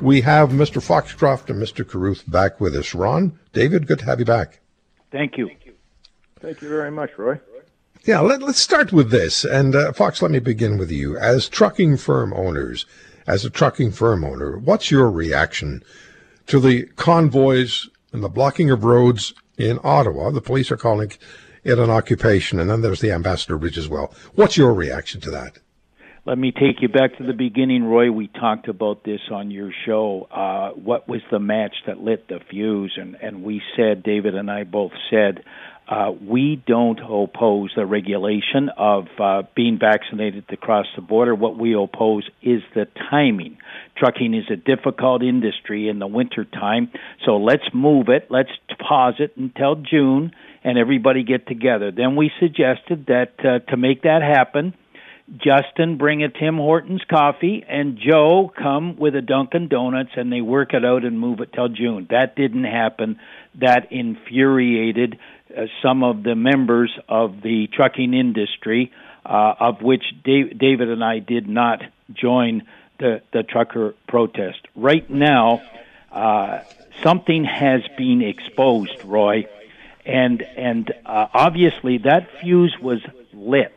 S1: We have Mr. Foxcroft and Mr. Carruth back with us. Ron, David, good to have you back.
S7: Thank you.
S8: Thank you very much, Roy.
S1: Yeah, let, us start with this. And uh, Fox, let me begin with you. As trucking firm owners, as a trucking firm owner, what's your reaction to the convoys and the blocking of roads in Ottawa? The police are calling it an occupation, and then there's the Ambassador Bridge as well. What's your reaction to that?
S7: Let me take you back to the beginning, Roy. We talked about this on your show. Uh, what was the match that lit the fuse? And, and we said, David and I both said, uh, we don't oppose the regulation of uh, being vaccinated to cross the border. What we oppose is the timing. Trucking is a difficult industry in the winter time, so let's move it. Let's pause it until June, and everybody get together. Then we suggested that uh, to make that happen, Justin bring a Tim Hortons coffee, and Joe come with a Dunkin' Donuts, and they work it out and move it till June. That didn't happen. That infuriated uh, some of the members of the trucking industry, uh, of which Dave, David and I did not join the, the trucker protest. Right now, uh, something has been exposed, Roy, and and uh, obviously that fuse was lit,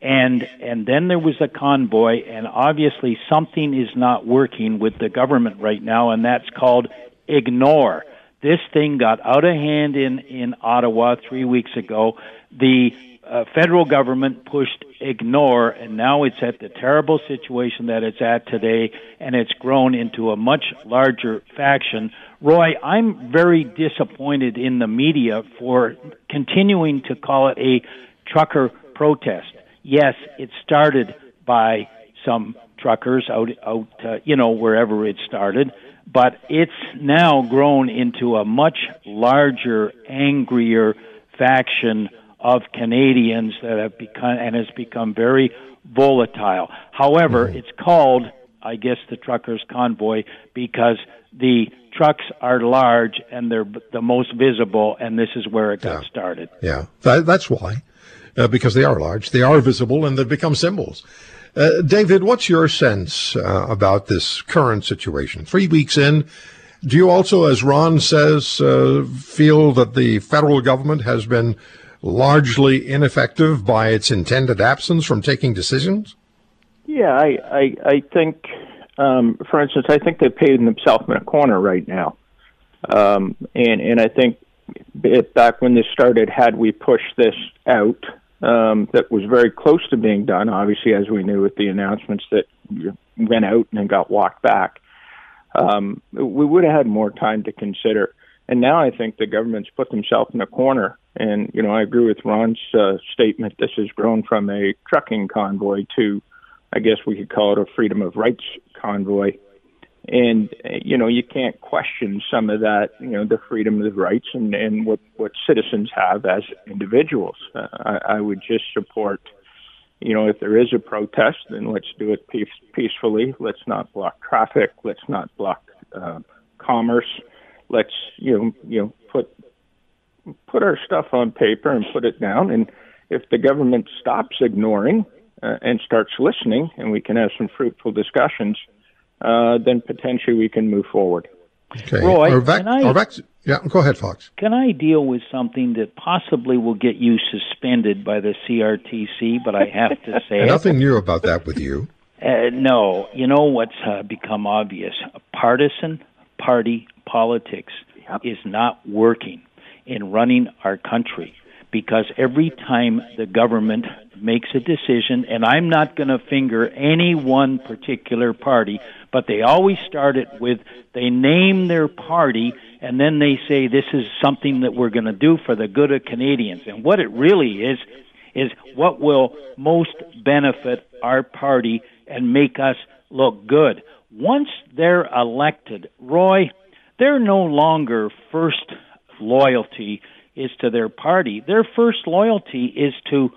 S7: and and then there was a convoy, and obviously something is not working with the government right now, and that's called ignore. This thing got out of hand in in Ottawa three weeks ago. The uh, federal government pushed ignore, and now it's at the terrible situation that it's at today, and it's grown into a much larger faction. Roy, I'm very disappointed in the media for continuing to call it a trucker protest. Yes, it started by some truckers out out uh, you know wherever it started but it's now grown into a much larger angrier faction of Canadians that have become and has become very volatile. However, mm-hmm. it's called, I guess, the truckers' convoy because the trucks are large and they're the most visible, and this is where it got
S1: yeah.
S7: started.
S1: Yeah, that, that's why, uh, because they are large, they are visible, and they've become symbols. Uh, David, what's your sense uh, about this current situation? Three weeks in, do you also, as Ron says, uh, feel that the federal government has been largely ineffective by its intended absence from taking decisions?
S8: Yeah, I I, I think, um, for instance, I think they've painted themselves in a corner right now, um, and and I think back when this started, had we pushed this out, um, that was very close to being done. Obviously, as we knew with the announcements that went out and then got walked back, um, we would have had more time to consider. And now I think the government's put themselves in a corner and, you know, I agree with Ron's uh, statement. This has grown from a trucking convoy to, I guess we could call it a freedom of rights convoy. And, you know, you can't question some of that, you know, the freedom of rights and, and what, what citizens have as individuals. Uh, I, I would just support, you know, if there is a protest, then let's do it peace, peacefully. Let's not block traffic. Let's not block uh, commerce. Let's, you know, you know, put put our stuff on paper and put it down. And if the government stops ignoring uh, and starts listening, and we can have some fruitful discussions, uh, then potentially we can move forward.
S1: Okay. Roy, back, can I, back, yeah, go ahead, Fox.
S7: Can I deal with something that possibly will get you suspended by the CRTC? But I have to say,
S1: nothing new about that with you.
S7: Uh, no, you know what's uh, become obvious: a partisan party politics yep. is not working in running our country because every time the government makes a decision, and I'm not going to finger any one particular party, but they always start it with they name their party and then they say this is something that we're going to do for the good of Canadians. And what it really is, is what will most benefit our party and make us look good. Once they're elected, Roy, they're no longer first loyalty is to their party. Their first loyalty is to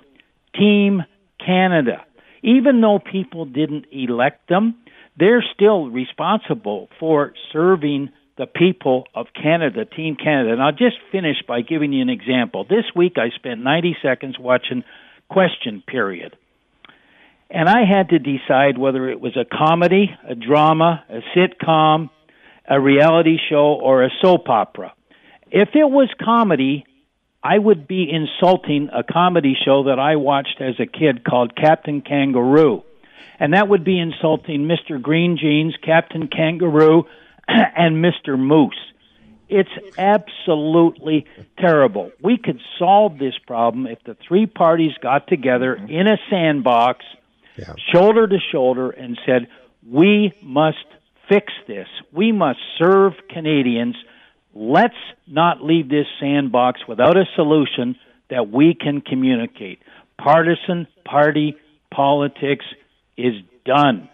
S7: Team Canada. Even though people didn't elect them, they're still responsible for serving the people of Canada, Team Canada. And I'll just finish by giving you an example. This week I spent 90 seconds watching Question Period. And I had to decide whether it was a comedy, a drama, a sitcom, a reality show, or a soap opera. If it was comedy, I would be insulting a comedy show that I watched as a kid called Captain Kangaroo. And that would be insulting Mr. Green Jeans, Captain Kangaroo, and Mr. Moose. It's absolutely terrible. We could solve this problem if the three parties got together mm-hmm. in a sandbox, yeah. shoulder to shoulder, and said, We must fix this. We must serve Canadians Let's not leave this sandbox without a solution that we can communicate. Partisan party politics is done.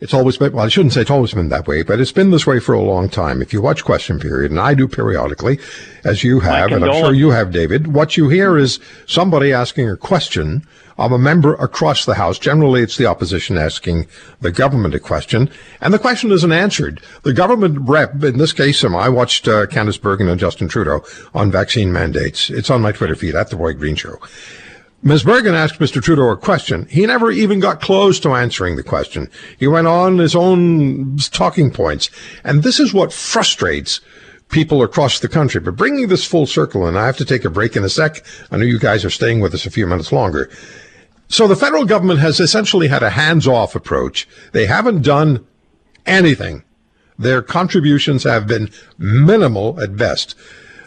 S1: It's always been, well, I shouldn't say it's always been that way, but it's been this way for a long time. If you watch Question Period, and I do periodically, as you have, and I'm sure you have, David, what you hear is somebody asking a question of a member across the House. Generally, it's the opposition asking the government a question, and the question isn't answered. The government rep, in this case, um, I watched uh, Candice Bergen and Justin Trudeau on vaccine mandates. It's on my Twitter feed at The Roy Green Show. Ms. Bergen asked Mr. Trudeau a question. He never even got close to answering the question. He went on his own talking points. And this is what frustrates people across the country. But bringing this full circle, and I have to take a break in a sec. I know you guys are staying with us a few minutes longer. So the federal government has essentially had a hands-off approach. They haven't done anything. Their contributions have been minimal at best.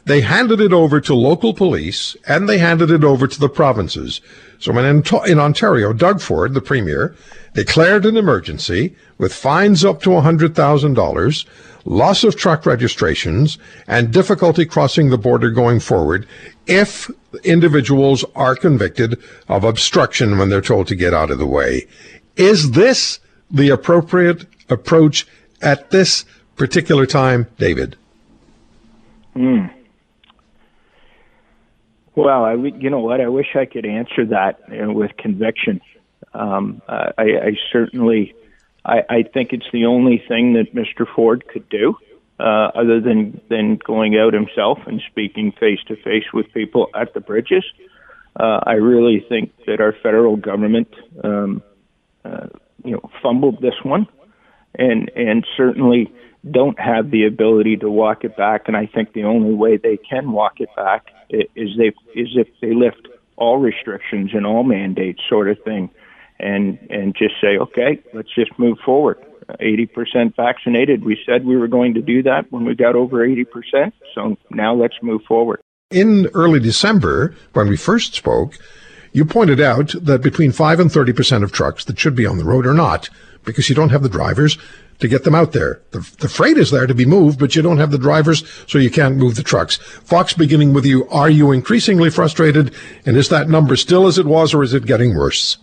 S1: They handed it over to local police and they handed it over to the provinces. So in, in Ontario, Doug Ford, the premier, declared an emergency with fines up to $100,000, loss of truck registrations, and difficulty crossing the border going forward if individuals are convicted of obstruction when they're told to get out of the way. Is this the appropriate approach at this particular time, David?
S8: Hmm. Well, I you know what? I wish I could answer that with conviction. Um, I, I certainly, I, I think it's the only thing that Mr. Ford could do, uh, other than than going out himself and speaking face to face with people at the bridges. Uh, I really think that our federal government, um, uh, you know, fumbled this one, and and certainly don't have the ability to walk it back. And I think the only way they can walk it back is they is if they lift all restrictions and all mandates, sort of thing, and and just say, okay, let's just move forward. 80% vaccinated. We said we were going to do that when we got over 80%. So now let's move forward.
S1: In early December, when we first spoke, you pointed out that between 5 and 30% of trucks that should be on the road are not because you don't have the drivers to get them out there. The, the freight is there to be moved, but you don't have the drivers, so you can't move the trucks. Fox, beginning with you, are you increasingly frustrated? And is that number still as it was, or is it getting worse?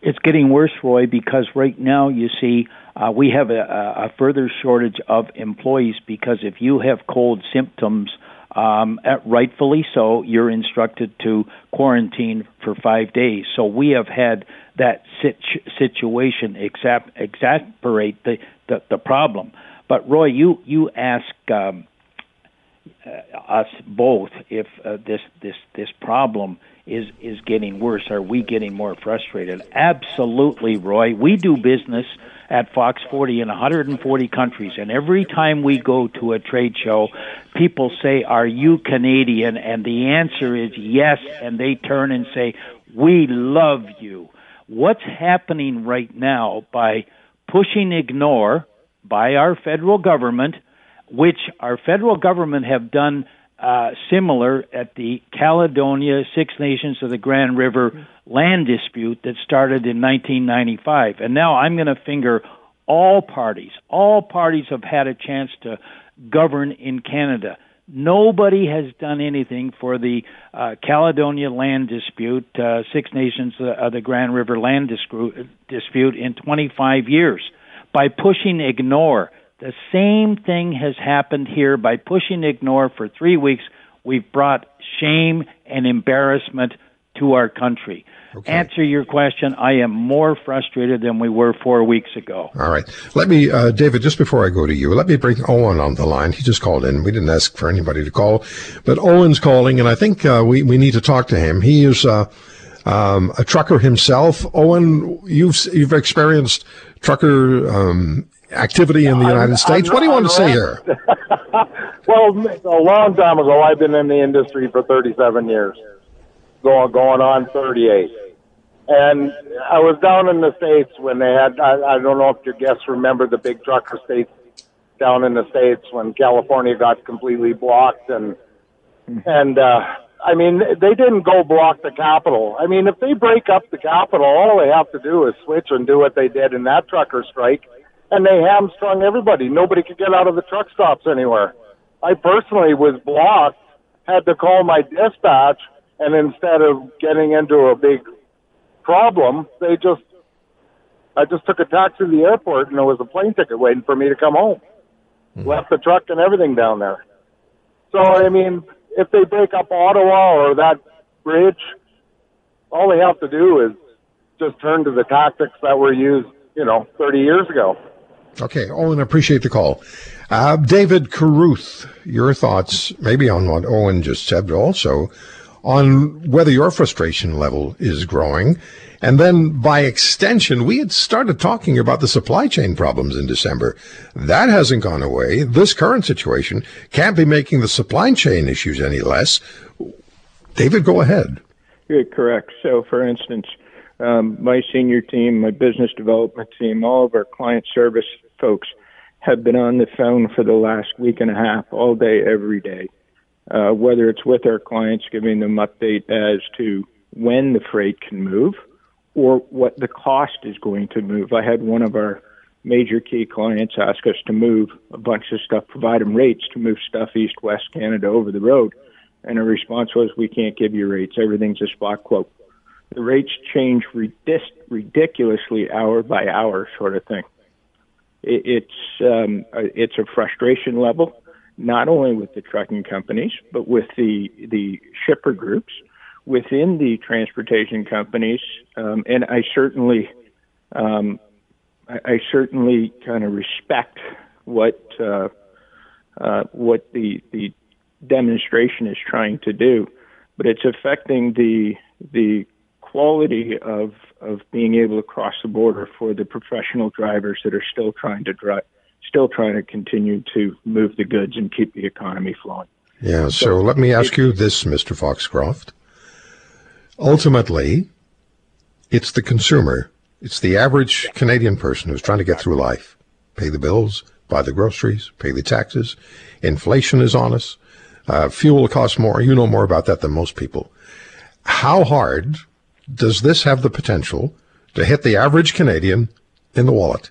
S7: It's getting worse, Roy, because right now you see uh, we have a, a further shortage of employees because if you have cold symptoms, um, rightfully so, you're instructed to quarantine for five days. So we have had that situ- situation exap- exasperate the, the, the problem. But Roy, you you ask um, uh, us both if uh, this this this problem is is getting worse. Are we getting more frustrated? Absolutely, Roy. We do business at Fox 40 in 140 countries, and every time we go to a trade show, people say, "Are you Canadian?" And the answer is yes, and they turn and say, "We love you." What's happening right now by pushing ignore by our federal government, which our federal government have done uh, similar at the Caledonia Six Nations of the Grand River land dispute that started in 1995. And now I'm going to finger all parties. All parties have had a chance to govern in Canada. Nobody has done anything for the uh, Caledonia land dispute, uh, Six Nations uh, of the Grand River land dispute in 25 years. By pushing ignore, the same thing has happened here by pushing ignore for three weeks. We've brought shame and embarrassment to our country. Okay. Answer your question. I am more frustrated than we were four weeks ago.
S1: All right. Let me, uh, David, just before I go to you, let me bring Owen on the line. He just called in. We didn't ask for anybody to call, but Owen's calling, and I think uh, we, we need to talk to him. He is uh, um, a trucker himself. Owen, you've, you've experienced trucker um, activity in the United I'm, States. I'm, what do you want to say here?
S9: well, a long time ago, I've been in the industry for 37 years, going going on 38. And I was down in the states when they had. I, I don't know if your guests remember the big trucker states down in the states when California got completely blocked and and uh, I mean they didn't go block the Capitol. I mean if they break up the Capitol, all they have to do is switch and do what they did in that trucker strike and they hamstrung everybody. Nobody could get out of the truck stops anywhere. I personally was blocked, had to call my dispatch, and instead of getting into a big problem, they just, I just took a taxi to the airport and there was a plane ticket waiting for me to come home. Mm-hmm. Left the truck and everything down there. So, I mean, if they break up Ottawa or that bridge, all they have to do is just turn to the tactics that were used, you know, 30 years ago.
S1: Okay, Owen, appreciate the call. Uh, David Caruth, your thoughts maybe on what Owen just said, but also on whether your frustration level is growing. And then by extension, we had started talking about the supply chain problems in December. That hasn't gone away. This current situation can't be making the supply chain issues any less. David, go ahead.
S8: You're correct. So, for instance, um, my senior team, my business development team, all of our client service folks have been on the phone for the last week and a half, all day, every day, uh, whether it's with our clients, giving them update as to when the freight can move or what the cost is going to move. I had one of our major key clients ask us to move a bunch of stuff, provide them rates to move stuff east west Canada over the road. And our response was, we can't give you rates. Everything's a spot quote. The rates change ridic- ridiculously hour by hour, sort of thing. It, it's um, it's a frustration level, not only with the trucking companies, but with the the shipper groups within the transportation companies. Um, and I certainly um, I, I certainly kind of respect what uh, uh, what the the demonstration is trying to do, but it's affecting the the quality of of being able to cross the border for the professional drivers that are still trying to drive, still trying to continue to move the goods and keep the economy flowing.
S1: Yeah. So, so let me ask you this, Mr. Foxcroft. Ultimately, it's the consumer it's the average Canadian person who's trying to get through life, pay the bills, buy the groceries, pay the taxes. Inflation is on us. Uh, fuel costs more. You know more about that than most people. How hard does this have the potential to hit the average Canadian in the wallet?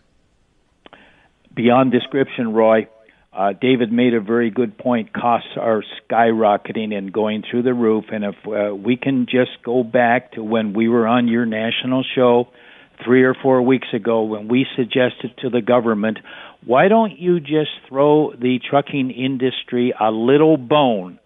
S7: Beyond description, Roy. Uh, David made a very good point. Costs are skyrocketing and going through the roof. And if uh, we can just go back to when we were on your national show three or four weeks ago when we suggested to the government, why don't you just throw the trucking industry a little bone?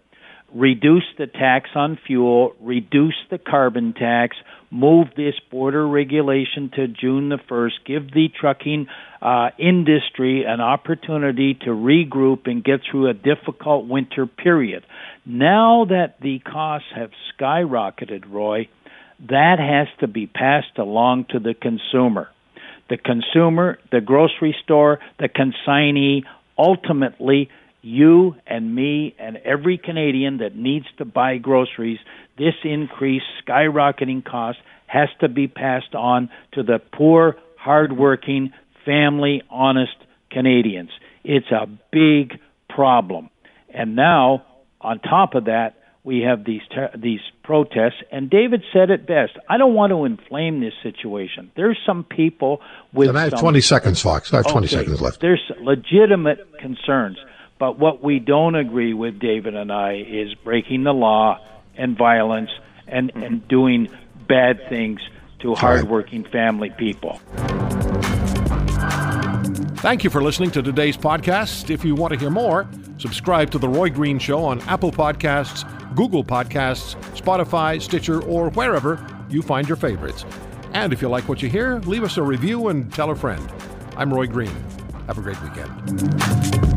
S7: Reduce the tax on fuel, reduce the carbon tax, move this border regulation to June the 1st, give the trucking uh, industry an opportunity to regroup and get through a difficult winter period. Now that the costs have skyrocketed, Roy, that has to be passed along to the consumer. The consumer, the grocery store, the consignee, ultimately, you and me and every Canadian that needs to buy groceries, this increased skyrocketing cost has to be passed on to the poor, hardworking, family, honest Canadians. It's a big problem. And now, on top of that, we have these ter- these protests, and David said it best. I don't want to inflame this situation. There's some people with.
S1: And I have
S7: some,
S1: 20 seconds, Fox. I have 20 seconds left.
S7: There's legitimate concerns, but what we don't agree with, David and I, is breaking the law and violence and mm-hmm. and doing bad things to hardworking family people.
S10: Thank you for listening to today's podcast. If you want to hear more, subscribe to The Roy Green Show on Apple Podcasts, Google Podcasts, Spotify, Stitcher, or wherever you find your favorites. And if you like what you hear, leave us a review and tell a friend. I'm Roy Green. Have a great weekend.